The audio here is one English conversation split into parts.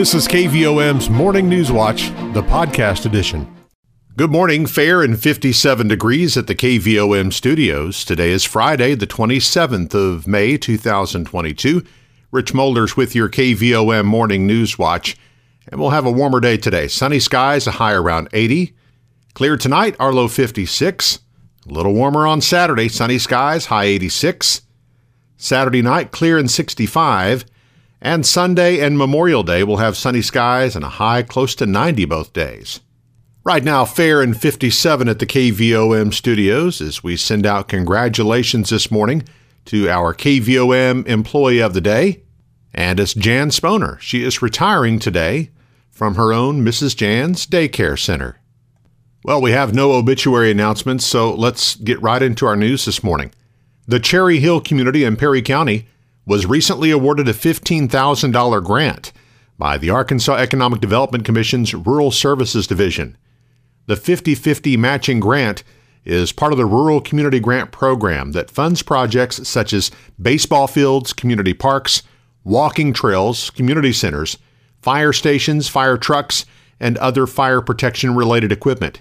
This is KVOM's Morning News Watch, the podcast edition. Good morning, fair and 57 degrees at the KVOM studios. Today is Friday, the 27th of May, 2022. Rich Molders with your KVOM Morning News Watch. And we'll have a warmer day today. Sunny skies, a high around 80. Clear tonight, our low 56. A little warmer on Saturday, sunny skies, high 86. Saturday night, clear and 65. And Sunday and Memorial Day will have sunny skies and a high close to 90 both days. Right now, fair and 57 at the KVOM studios as we send out congratulations this morning to our KVOM Employee of the Day, and it's Jan Sponer. She is retiring today from her own Mrs. Jan's Daycare Center. Well, we have no obituary announcements, so let's get right into our news this morning. The Cherry Hill community in Perry County was recently awarded a $15,000 grant by the Arkansas Economic Development Commission's Rural Services Division. The 50 50 matching grant is part of the Rural Community Grant Program that funds projects such as baseball fields, community parks, walking trails, community centers, fire stations, fire trucks, and other fire protection related equipment.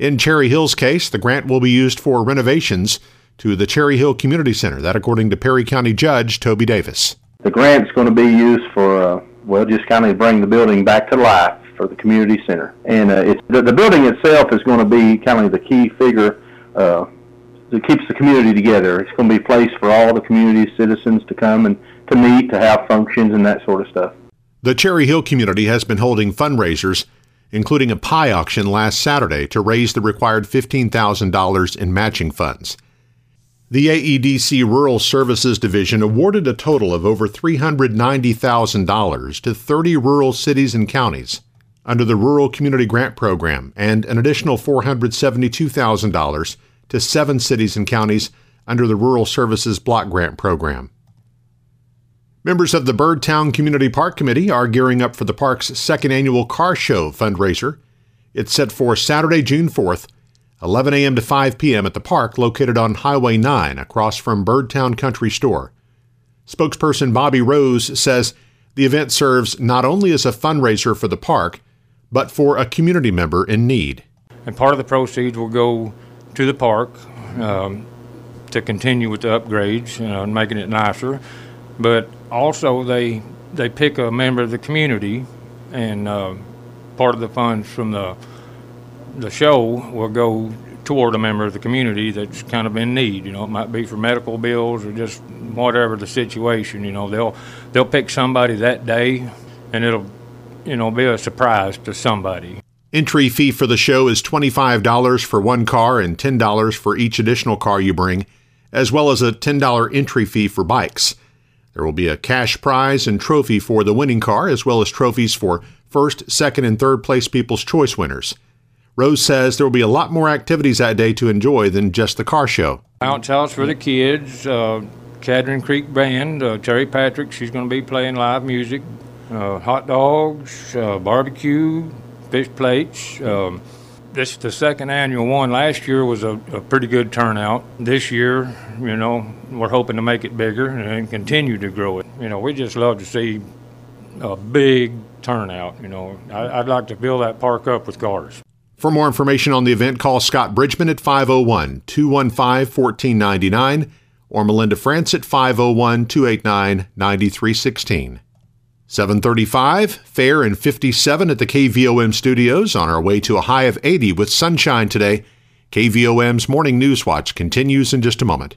In Cherry Hill's case, the grant will be used for renovations to the Cherry Hill Community Center. That, according to Perry County Judge Toby Davis. The grant's going to be used for, uh, well, just kind of bring the building back to life for the community center. And uh, it's, the, the building itself is going to be kind of the key figure uh, that keeps the community together. It's going to be a place for all the community citizens to come and to meet, to have functions, and that sort of stuff. The Cherry Hill community has been holding fundraisers, including a pie auction last Saturday, to raise the required $15,000 in matching funds. The AEDC Rural Services Division awarded a total of over $390,000 to 30 rural cities and counties under the Rural Community Grant Program and an additional $472,000 to seven cities and counties under the Rural Services Block Grant Program. Members of the Birdtown Community Park Committee are gearing up for the park's second annual car show fundraiser. It's set for Saturday, June 4th 11 a.m. to 5 p.m. at the park located on Highway 9 across from Birdtown Country Store. Spokesperson Bobby Rose says the event serves not only as a fundraiser for the park, but for a community member in need. And part of the proceeds will go to the park um, to continue with the upgrades you know, and making it nicer. But also, they they pick a member of the community, and uh, part of the funds from the the show will go toward a member of the community that's kind of in need. You know, it might be for medical bills or just whatever the situation. You know, they'll they'll pick somebody that day, and it'll you know be a surprise to somebody. Entry fee for the show is $25 for one car and $10 for each additional car you bring, as well as a $10 entry fee for bikes. There will be a cash prize and trophy for the winning car, as well as trophies for first, second, and third place People's Choice winners. Rose says there will be a lot more activities that day to enjoy than just the car show. Bounce house for the kids, uh, Cadron Creek Band, uh, Terry Patrick, she's going to be playing live music, uh, hot dogs, uh, barbecue, fish plates. Um, this is the second annual one. Last year was a, a, pretty good turnout. This year, you know, we're hoping to make it bigger and continue to grow it. You know, we just love to see a big turnout. You know, I, would like to fill that park up with cars. For more information on the event, call Scott Bridgman at 501 215 1499 or Melinda France at 501 289 9316. 735, fair and 57 at the KVOM studios on our way to a high of 80 with sunshine today. KVOM's Morning News Watch continues in just a moment.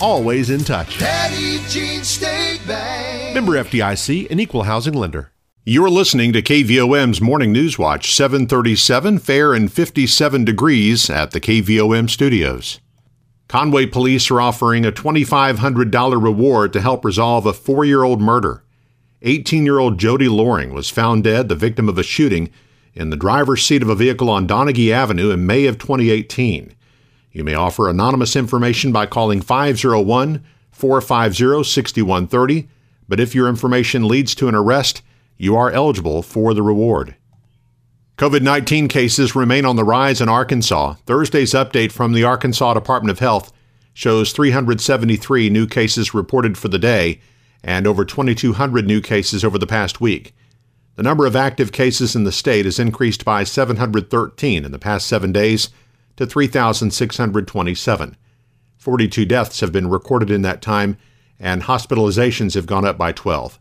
always in touch. Petit Jean State Bank. Member FDIC, an equal housing lender. You're listening to KVOM's Morning News Watch, 737, fair and 57 degrees at the KVOM studios. Conway police are offering a $2,500 reward to help resolve a four year old murder. 18 year old Jody Loring was found dead, the victim of a shooting in the driver's seat of a vehicle on Donaghy Avenue in May of 2018. You may offer anonymous information by calling 501 450 6130, but if your information leads to an arrest, you are eligible for the reward. COVID 19 cases remain on the rise in Arkansas. Thursday's update from the Arkansas Department of Health shows 373 new cases reported for the day and over 2,200 new cases over the past week. The number of active cases in the state has increased by 713 in the past seven days to 3,627. 42 deaths have been recorded in that time, and hospitalizations have gone up by 12.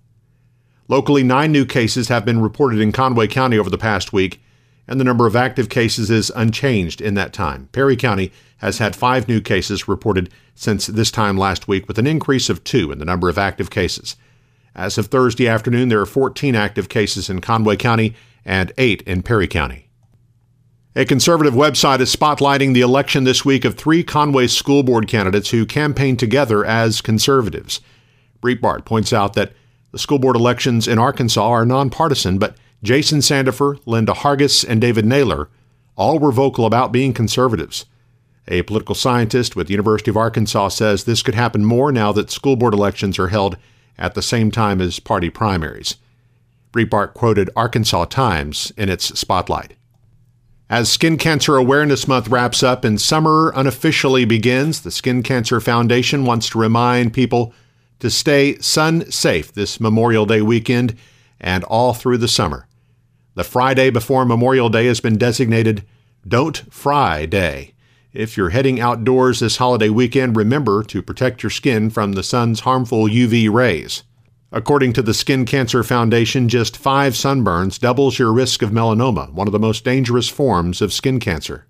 Locally, nine new cases have been reported in Conway County over the past week, and the number of active cases is unchanged in that time. Perry County has had five new cases reported since this time last week, with an increase of two in the number of active cases. As of Thursday afternoon, there are 14 active cases in Conway County and eight in Perry County. A conservative website is spotlighting the election this week of three Conway school board candidates who campaigned together as conservatives. Breitbart points out that the school board elections in Arkansas are nonpartisan, but Jason Sandifer, Linda Hargis, and David Naylor all were vocal about being conservatives. A political scientist with the University of Arkansas says this could happen more now that school board elections are held at the same time as party primaries. Breitbart quoted Arkansas Times in its spotlight. As Skin Cancer Awareness Month wraps up and summer unofficially begins, the Skin Cancer Foundation wants to remind people to stay sun safe this Memorial Day weekend and all through the summer. The Friday before Memorial Day has been designated Don't Fry Day. If you're heading outdoors this holiday weekend, remember to protect your skin from the sun's harmful UV rays. According to the Skin Cancer Foundation, just five sunburns doubles your risk of melanoma, one of the most dangerous forms of skin cancer.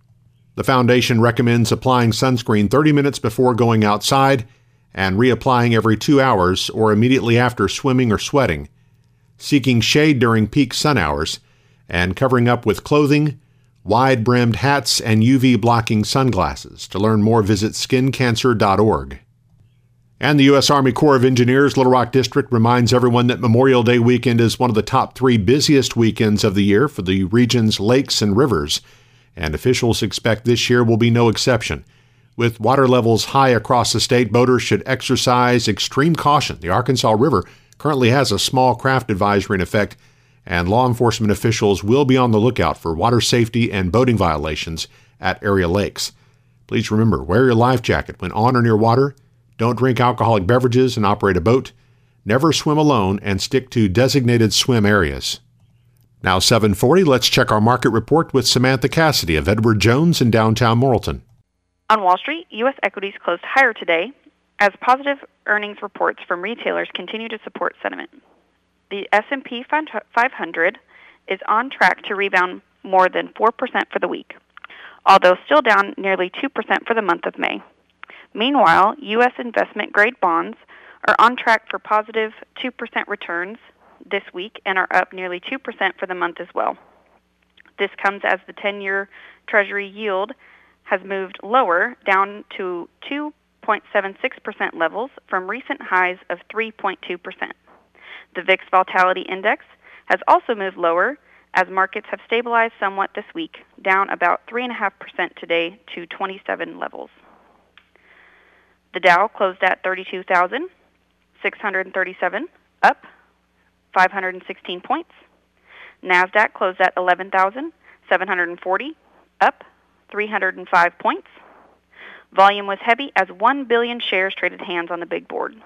The foundation recommends applying sunscreen 30 minutes before going outside and reapplying every two hours or immediately after swimming or sweating, seeking shade during peak sun hours, and covering up with clothing, wide brimmed hats, and UV blocking sunglasses. To learn more, visit skincancer.org. And the U.S. Army Corps of Engineers Little Rock District reminds everyone that Memorial Day weekend is one of the top three busiest weekends of the year for the region's lakes and rivers, and officials expect this year will be no exception. With water levels high across the state, boaters should exercise extreme caution. The Arkansas River currently has a small craft advisory in effect and law enforcement officials will be on the lookout for water safety and boating violations at area lakes. Please remember wear your life jacket when on or near water, don't drink alcoholic beverages and operate a boat, never swim alone, and stick to designated swim areas. Now 740, let's check our market report with Samantha Cassidy of Edward Jones in downtown Morrilton. On Wall Street, U.S. equities closed higher today as positive earnings reports from retailers continue to support sentiment the S&P 500 is on track to rebound more than 4% for the week, although still down nearly 2% for the month of May. Meanwhile, U.S. investment grade bonds are on track for positive 2% returns this week and are up nearly 2% for the month as well. This comes as the 10 year Treasury yield has moved lower down to 2.76% levels from recent highs of 3.2%. The VIX Volatility Index has also moved lower as markets have stabilized somewhat this week, down about 3.5% today to 27 levels. The Dow closed at 32,637, up 516 points. NASDAQ closed at 11,740, up 305 points. Volume was heavy as 1 billion shares traded hands on the big board.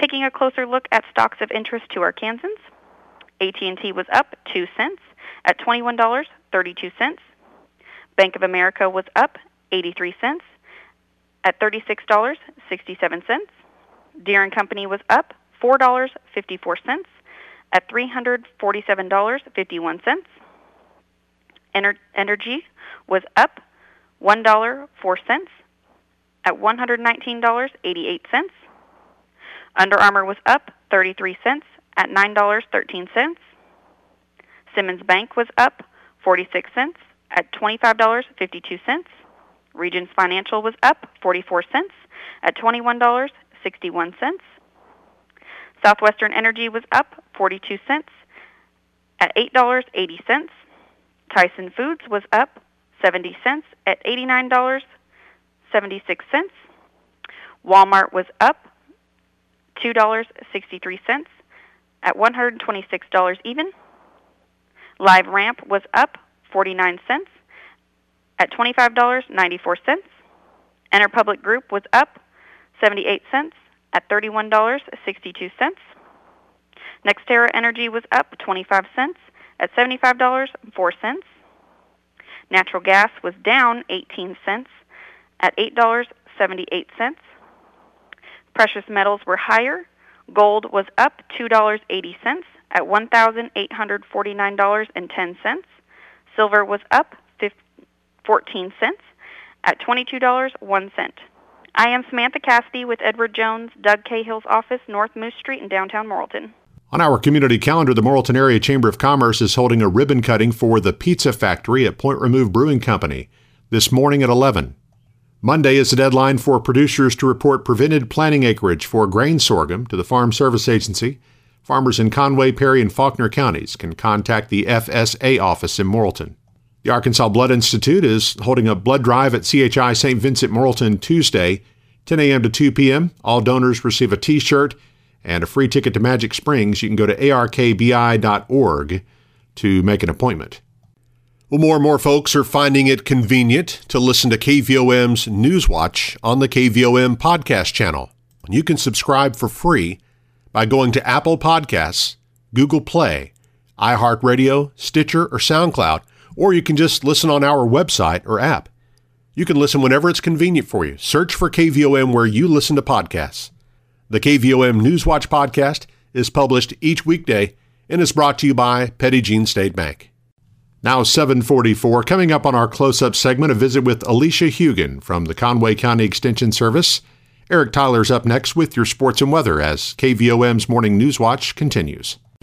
Taking a closer look at stocks of interest to Arkansans, AT&T was up 2 cents at $21.32. Bank of America was up 83 cents at $36.67. Deere & Company was up $4.54 at $347.51. Ener- Entergy was up $1.04 at $119.88. Under Armour was up 33 cents at $9.13. Simmons Bank was up 46 cents at $25.52. Regions Financial was up 44 cents at $21.61. Southwestern Energy was up 42 cents at $8.80. Tyson Foods was up 70 cents at $89.76. Walmart was up $2.63 at $126 even. LiveRamp was up 49 cents at $25.94. Interpublic Group was up 78 cents at $31.62. NextEra Energy was up 25 cents at $75.04. Natural gas was down 18 cents at $8.78. Precious metals were higher. Gold was up $2.80 at $1,849.10. Silver was up 14 cents at $22.01. I am Samantha Cassidy with Edward Jones, Doug Cahill's office, North Moose Street in downtown Morrilton. On our community calendar, the Morrilton Area Chamber of Commerce is holding a ribbon cutting for the Pizza Factory at Point Remove Brewing Company this morning at 11. Monday is the deadline for producers to report prevented planting acreage for grain sorghum to the Farm Service Agency. Farmers in Conway, Perry, and Faulkner counties can contact the FSA office in Morrilton. The Arkansas Blood Institute is holding a blood drive at CHI St. Vincent Morrilton Tuesday, 10 a.m. to 2 p.m. All donors receive a t shirt and a free ticket to Magic Springs. You can go to arkbi.org to make an appointment. Well, more and more folks are finding it convenient to listen to KVOM's Newswatch on the KVOM podcast channel. You can subscribe for free by going to Apple Podcasts, Google Play, iHeartRadio, Stitcher, or SoundCloud or you can just listen on our website or app. You can listen whenever it's convenient for you. Search for KVOM where you listen to podcasts. The KVOM Newswatch podcast is published each weekday and is brought to you by Petit Jean State Bank. Now 744, coming up on our close-up segment, a visit with Alicia Hugan from the Conway County Extension Service. Eric Tyler's up next with your sports and weather as KVOM's Morning News Watch continues.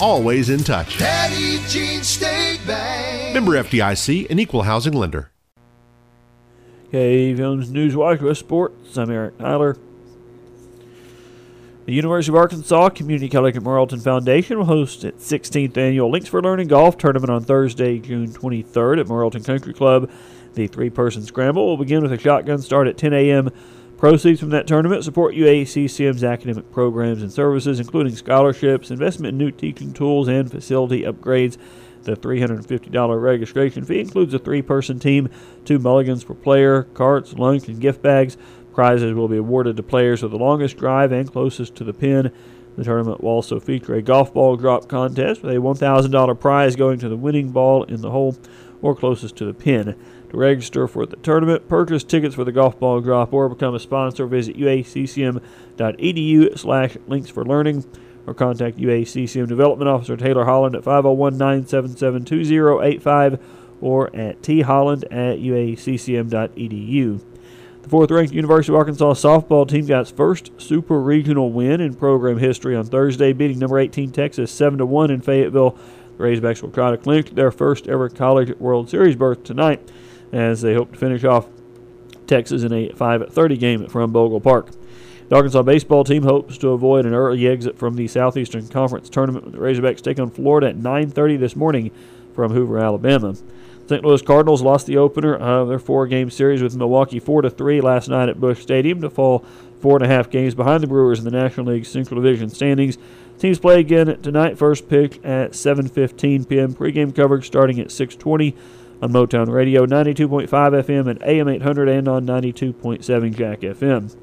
always in touch. Petit Jean State Bank. Member FDIC, an equal housing lender. KVOM's Newswatch with Sports. I'm Eric Tyler. The University of Arkansas Community College at Morrilton Foundation will host its 16th annual Links for Learning Golf Tournament on Thursday, June 23rd at Morrilton Country Club. The three-person scramble will begin with a shotgun start at 10 a.m. Proceeds from that tournament support UACCM's academic programs and services, including scholarships, investment in new teaching tools, and facility upgrades. The $350 registration fee includes a three person team, two mulligans per player, carts, lunch, and gift bags. Prizes will be awarded to players with the longest drive and closest to the pin. The tournament will also feature a golf ball drop contest with a $1,000 prize going to the winning ball in the hole or closest to the pin. To register for the tournament, purchase tickets for the golf ball drop, or become a sponsor, visit uaccm.edu slash links for learning or contact UACCM Development Officer Taylor Holland at 501 977 2085 or at tholland at uaccm.edu. The fourth ranked University of Arkansas softball team got its first super regional win in program history on Thursday, beating number 18 Texas 7 1 in Fayetteville. The Razorbacks will try to clinch their first ever College World Series berth tonight as they hope to finish off Texas in a 5:30 game from Bogle Park. The Arkansas baseball team hopes to avoid an early exit from the Southeastern Conference tournament. With the Razorbacks take on Florida at 9:30 this morning from Hoover, Alabama. St. Louis Cardinals lost the opener of their four-game series with Milwaukee 4-3 last night at Busch Stadium to fall four and a half games behind the Brewers in the National League Central Division standings. Teams play again tonight. First pitch at 7:15 p.m. Pre-game coverage starting at 6:20 on Motown Radio, 92.5 FM and AM 800, and on 92.7 Jack FM.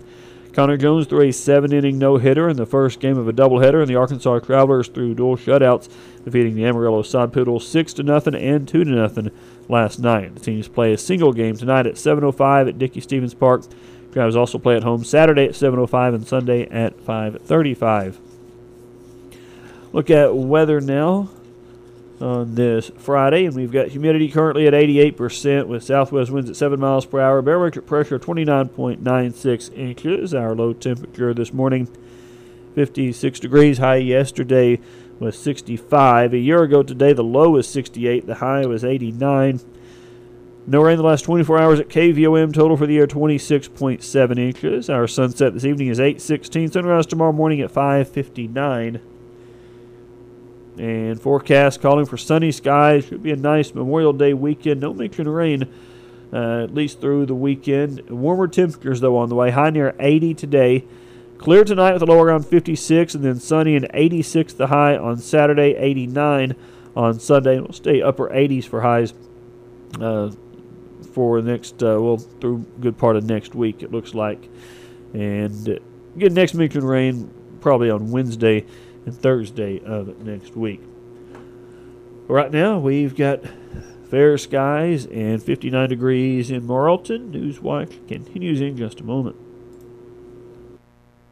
Connor Jones threw a seven-inning no-hitter in the first game of a doubleheader, and the Arkansas Travelers threw dual shutouts, defeating the Amarillo Sod Poodles six to nothing and two to nothing last night. The teams play a single game tonight at 7:05 at Dickey-Stephens Park. Travs also play at home Saturday at 7:05 and Sunday at 5:35. Look at weather now. On this Friday, and we've got humidity currently at 88% with southwest winds at 7 miles per hour, barometric pressure 29.96 inches. Our low temperature this morning 56 degrees, high yesterday was 65. A year ago today, the low was 68, the high was 89. No rain the last 24 hours at KVOM. Total for the year 26.7 inches. Our sunset this evening is 8:16. Sunrise tomorrow morning at 5:59. And forecast calling for sunny skies. Should be a nice Memorial Day weekend. No mention of rain, uh, at least through the weekend. Warmer temperatures though on the way. High near 80 today. Clear tonight with a low around 56, and then sunny and 86 the high on Saturday. 89 on Sunday. We'll stay upper 80s for highs. Uh, for next, uh, well, through good part of next week, it looks like. And uh, get next in rain probably on Wednesday and Thursday of next week. Right now, we've got fair skies and 59 degrees in Morrilton. Newswatch continues in just a moment.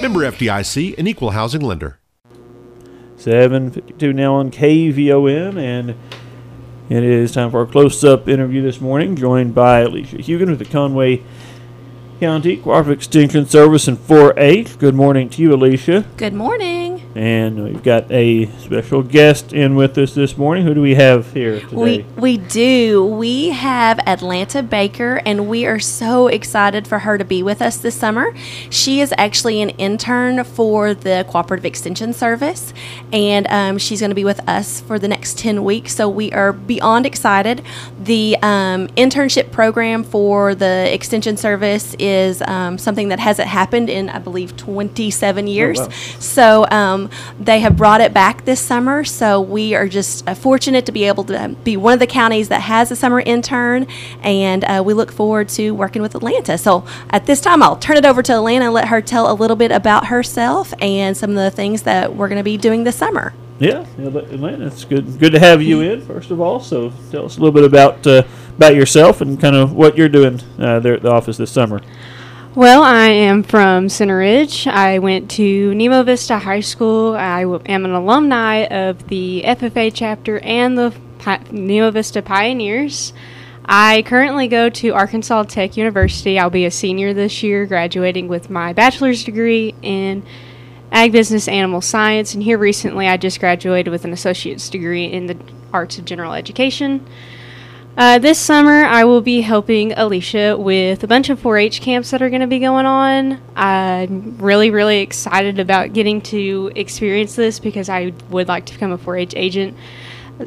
Member FDIC, an equal housing lender. 752 now on KVOM, and it is time for our close up interview this morning, joined by Alicia Hugan with the Conway County Cooperative Extension Service and 4 H. Good morning to you, Alicia. Good morning. And we've got a special guest in with us this morning. Who do we have here today? We we do. We have Atlanta Baker, and we are so excited for her to be with us this summer. She is actually an intern for the Cooperative Extension Service, and um, she's going to be with us for the next ten weeks. So we are beyond excited. The um, internship program for the Extension Service is um, something that hasn't happened in, I believe, twenty seven years. wow. So they have brought it back this summer. So we are just uh, fortunate to be able to be one of the counties that has a summer intern, and uh, we look forward to working with Atlanta. So at this time, I'll turn it over to Atlanta and let her tell a little bit about herself and some of the things that we're going to be doing this summer. Yeah, Atlanta. It's good. Good to have you in. First of all, so tell us a little bit about uh, about yourself and kind of what you're doing uh, there at the office this summer. Well, I am from Center Ridge. I went to Nemo Vista High School. I w- am an alumni of the FFA chapter and the Pi- Nemo Vista Pioneers. I currently go to Arkansas Tech University. I'll be a senior this year, graduating with my bachelor's degree in ag business animal science. And here recently, I just graduated with an associate's degree in the arts of general education. Uh, this summer, I will be helping Alicia with a bunch of 4 H camps that are going to be going on. I'm really, really excited about getting to experience this because I would like to become a 4 H agent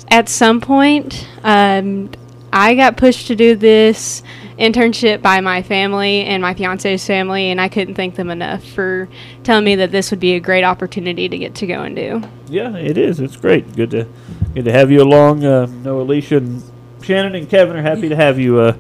at some point. Um, I got pushed to do this internship by my family and my fiance's family, and I couldn't thank them enough for telling me that this would be a great opportunity to get to go and do. Yeah, it is. It's great. Good to good to have you along. Uh, Alicia and Shannon and Kevin are happy to have you uh,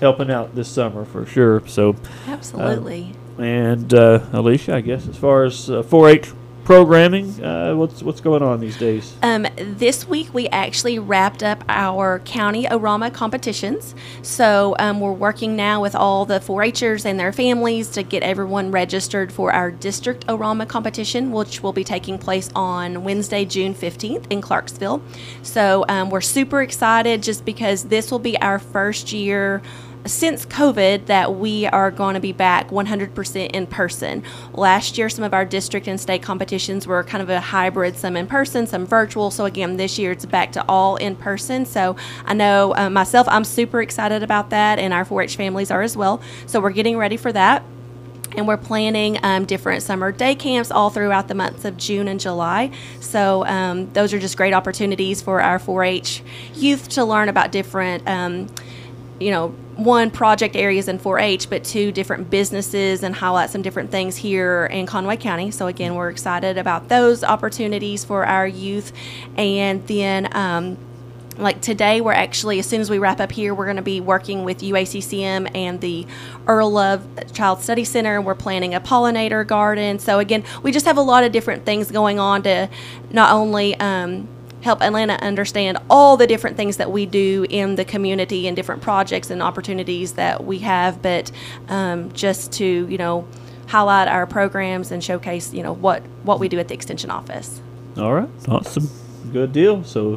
helping out this summer for sure. So, Absolutely. and uh, Alicia, I guess as far as uh, 4-H programming, uh, what's what's going on these days? Um, this week we actually wrapped up our county Orama competitions. So um, we're working now with all the 4-Hers and their families to get everyone registered for our district Orama competition, which will be taking place on Wednesday, June 15th in Clarksville. So um, we're super excited just because this will be our first year since COVID that we are going to be back 100% in person. Last year, some of our district and state competitions were kind of a hybrid, some in person, some virtual. So, again, this year it's back to all in person. So, I know uh, myself, I'm super excited about that, and our 4 H families are as well. So, we're getting ready for that and we're planning um, different summer day camps all throughout the months of June and July. So um, those are just great opportunities for our 4-H youth to learn about different, um, you know, one project areas in 4-H, but two different businesses and highlight some different things here in Conway County. So again, we're excited about those opportunities for our youth, and then. Um, like today we're actually as soon as we wrap up here we're going to be working with uaccm and the earl love child study center we're planning a pollinator garden so again we just have a lot of different things going on to not only um, help atlanta understand all the different things that we do in the community and different projects and opportunities that we have but um, just to you know highlight our programs and showcase you know what what we do at the extension office. All right, awesome, good deal. So,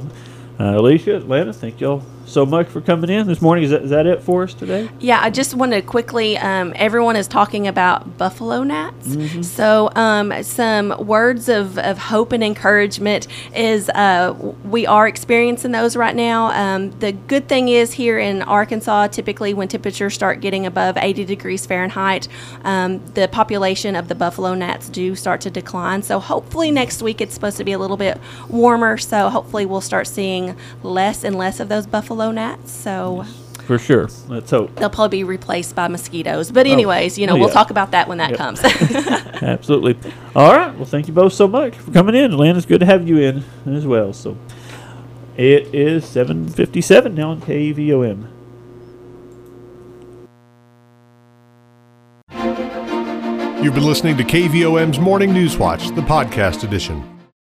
uh, Alicia, Atlanta, thank y'all so much for coming in this morning. Is that, is that it for us today? Yeah, I just want to quickly. Um, everyone is talking about buffalo gnats. So, um, some words of, of hope and encouragement is uh, we are experiencing those right now. Um, the good thing is here in Arkansas, typically when temperatures start getting above 80 degrees Fahrenheit, um, the population of the buffalo gnats do start to decline. So, hopefully next week it's supposed to be a little bit warmer. So, hopefully we'll start seeing less and less of those buffalo gnats. So For sure. Let's hope. they'll probably be replaced by mosquitoes. But oh, anyways, you know, Oh, we'll talk about that when that Yep. comes. Absolutely. All right. Well, thank you both so much for coming in. Atlanta, it's good to have you in as well. So, it is 7:57 now on KVOM. You've been listening to KVOM's Morning News Watch, the podcast edition.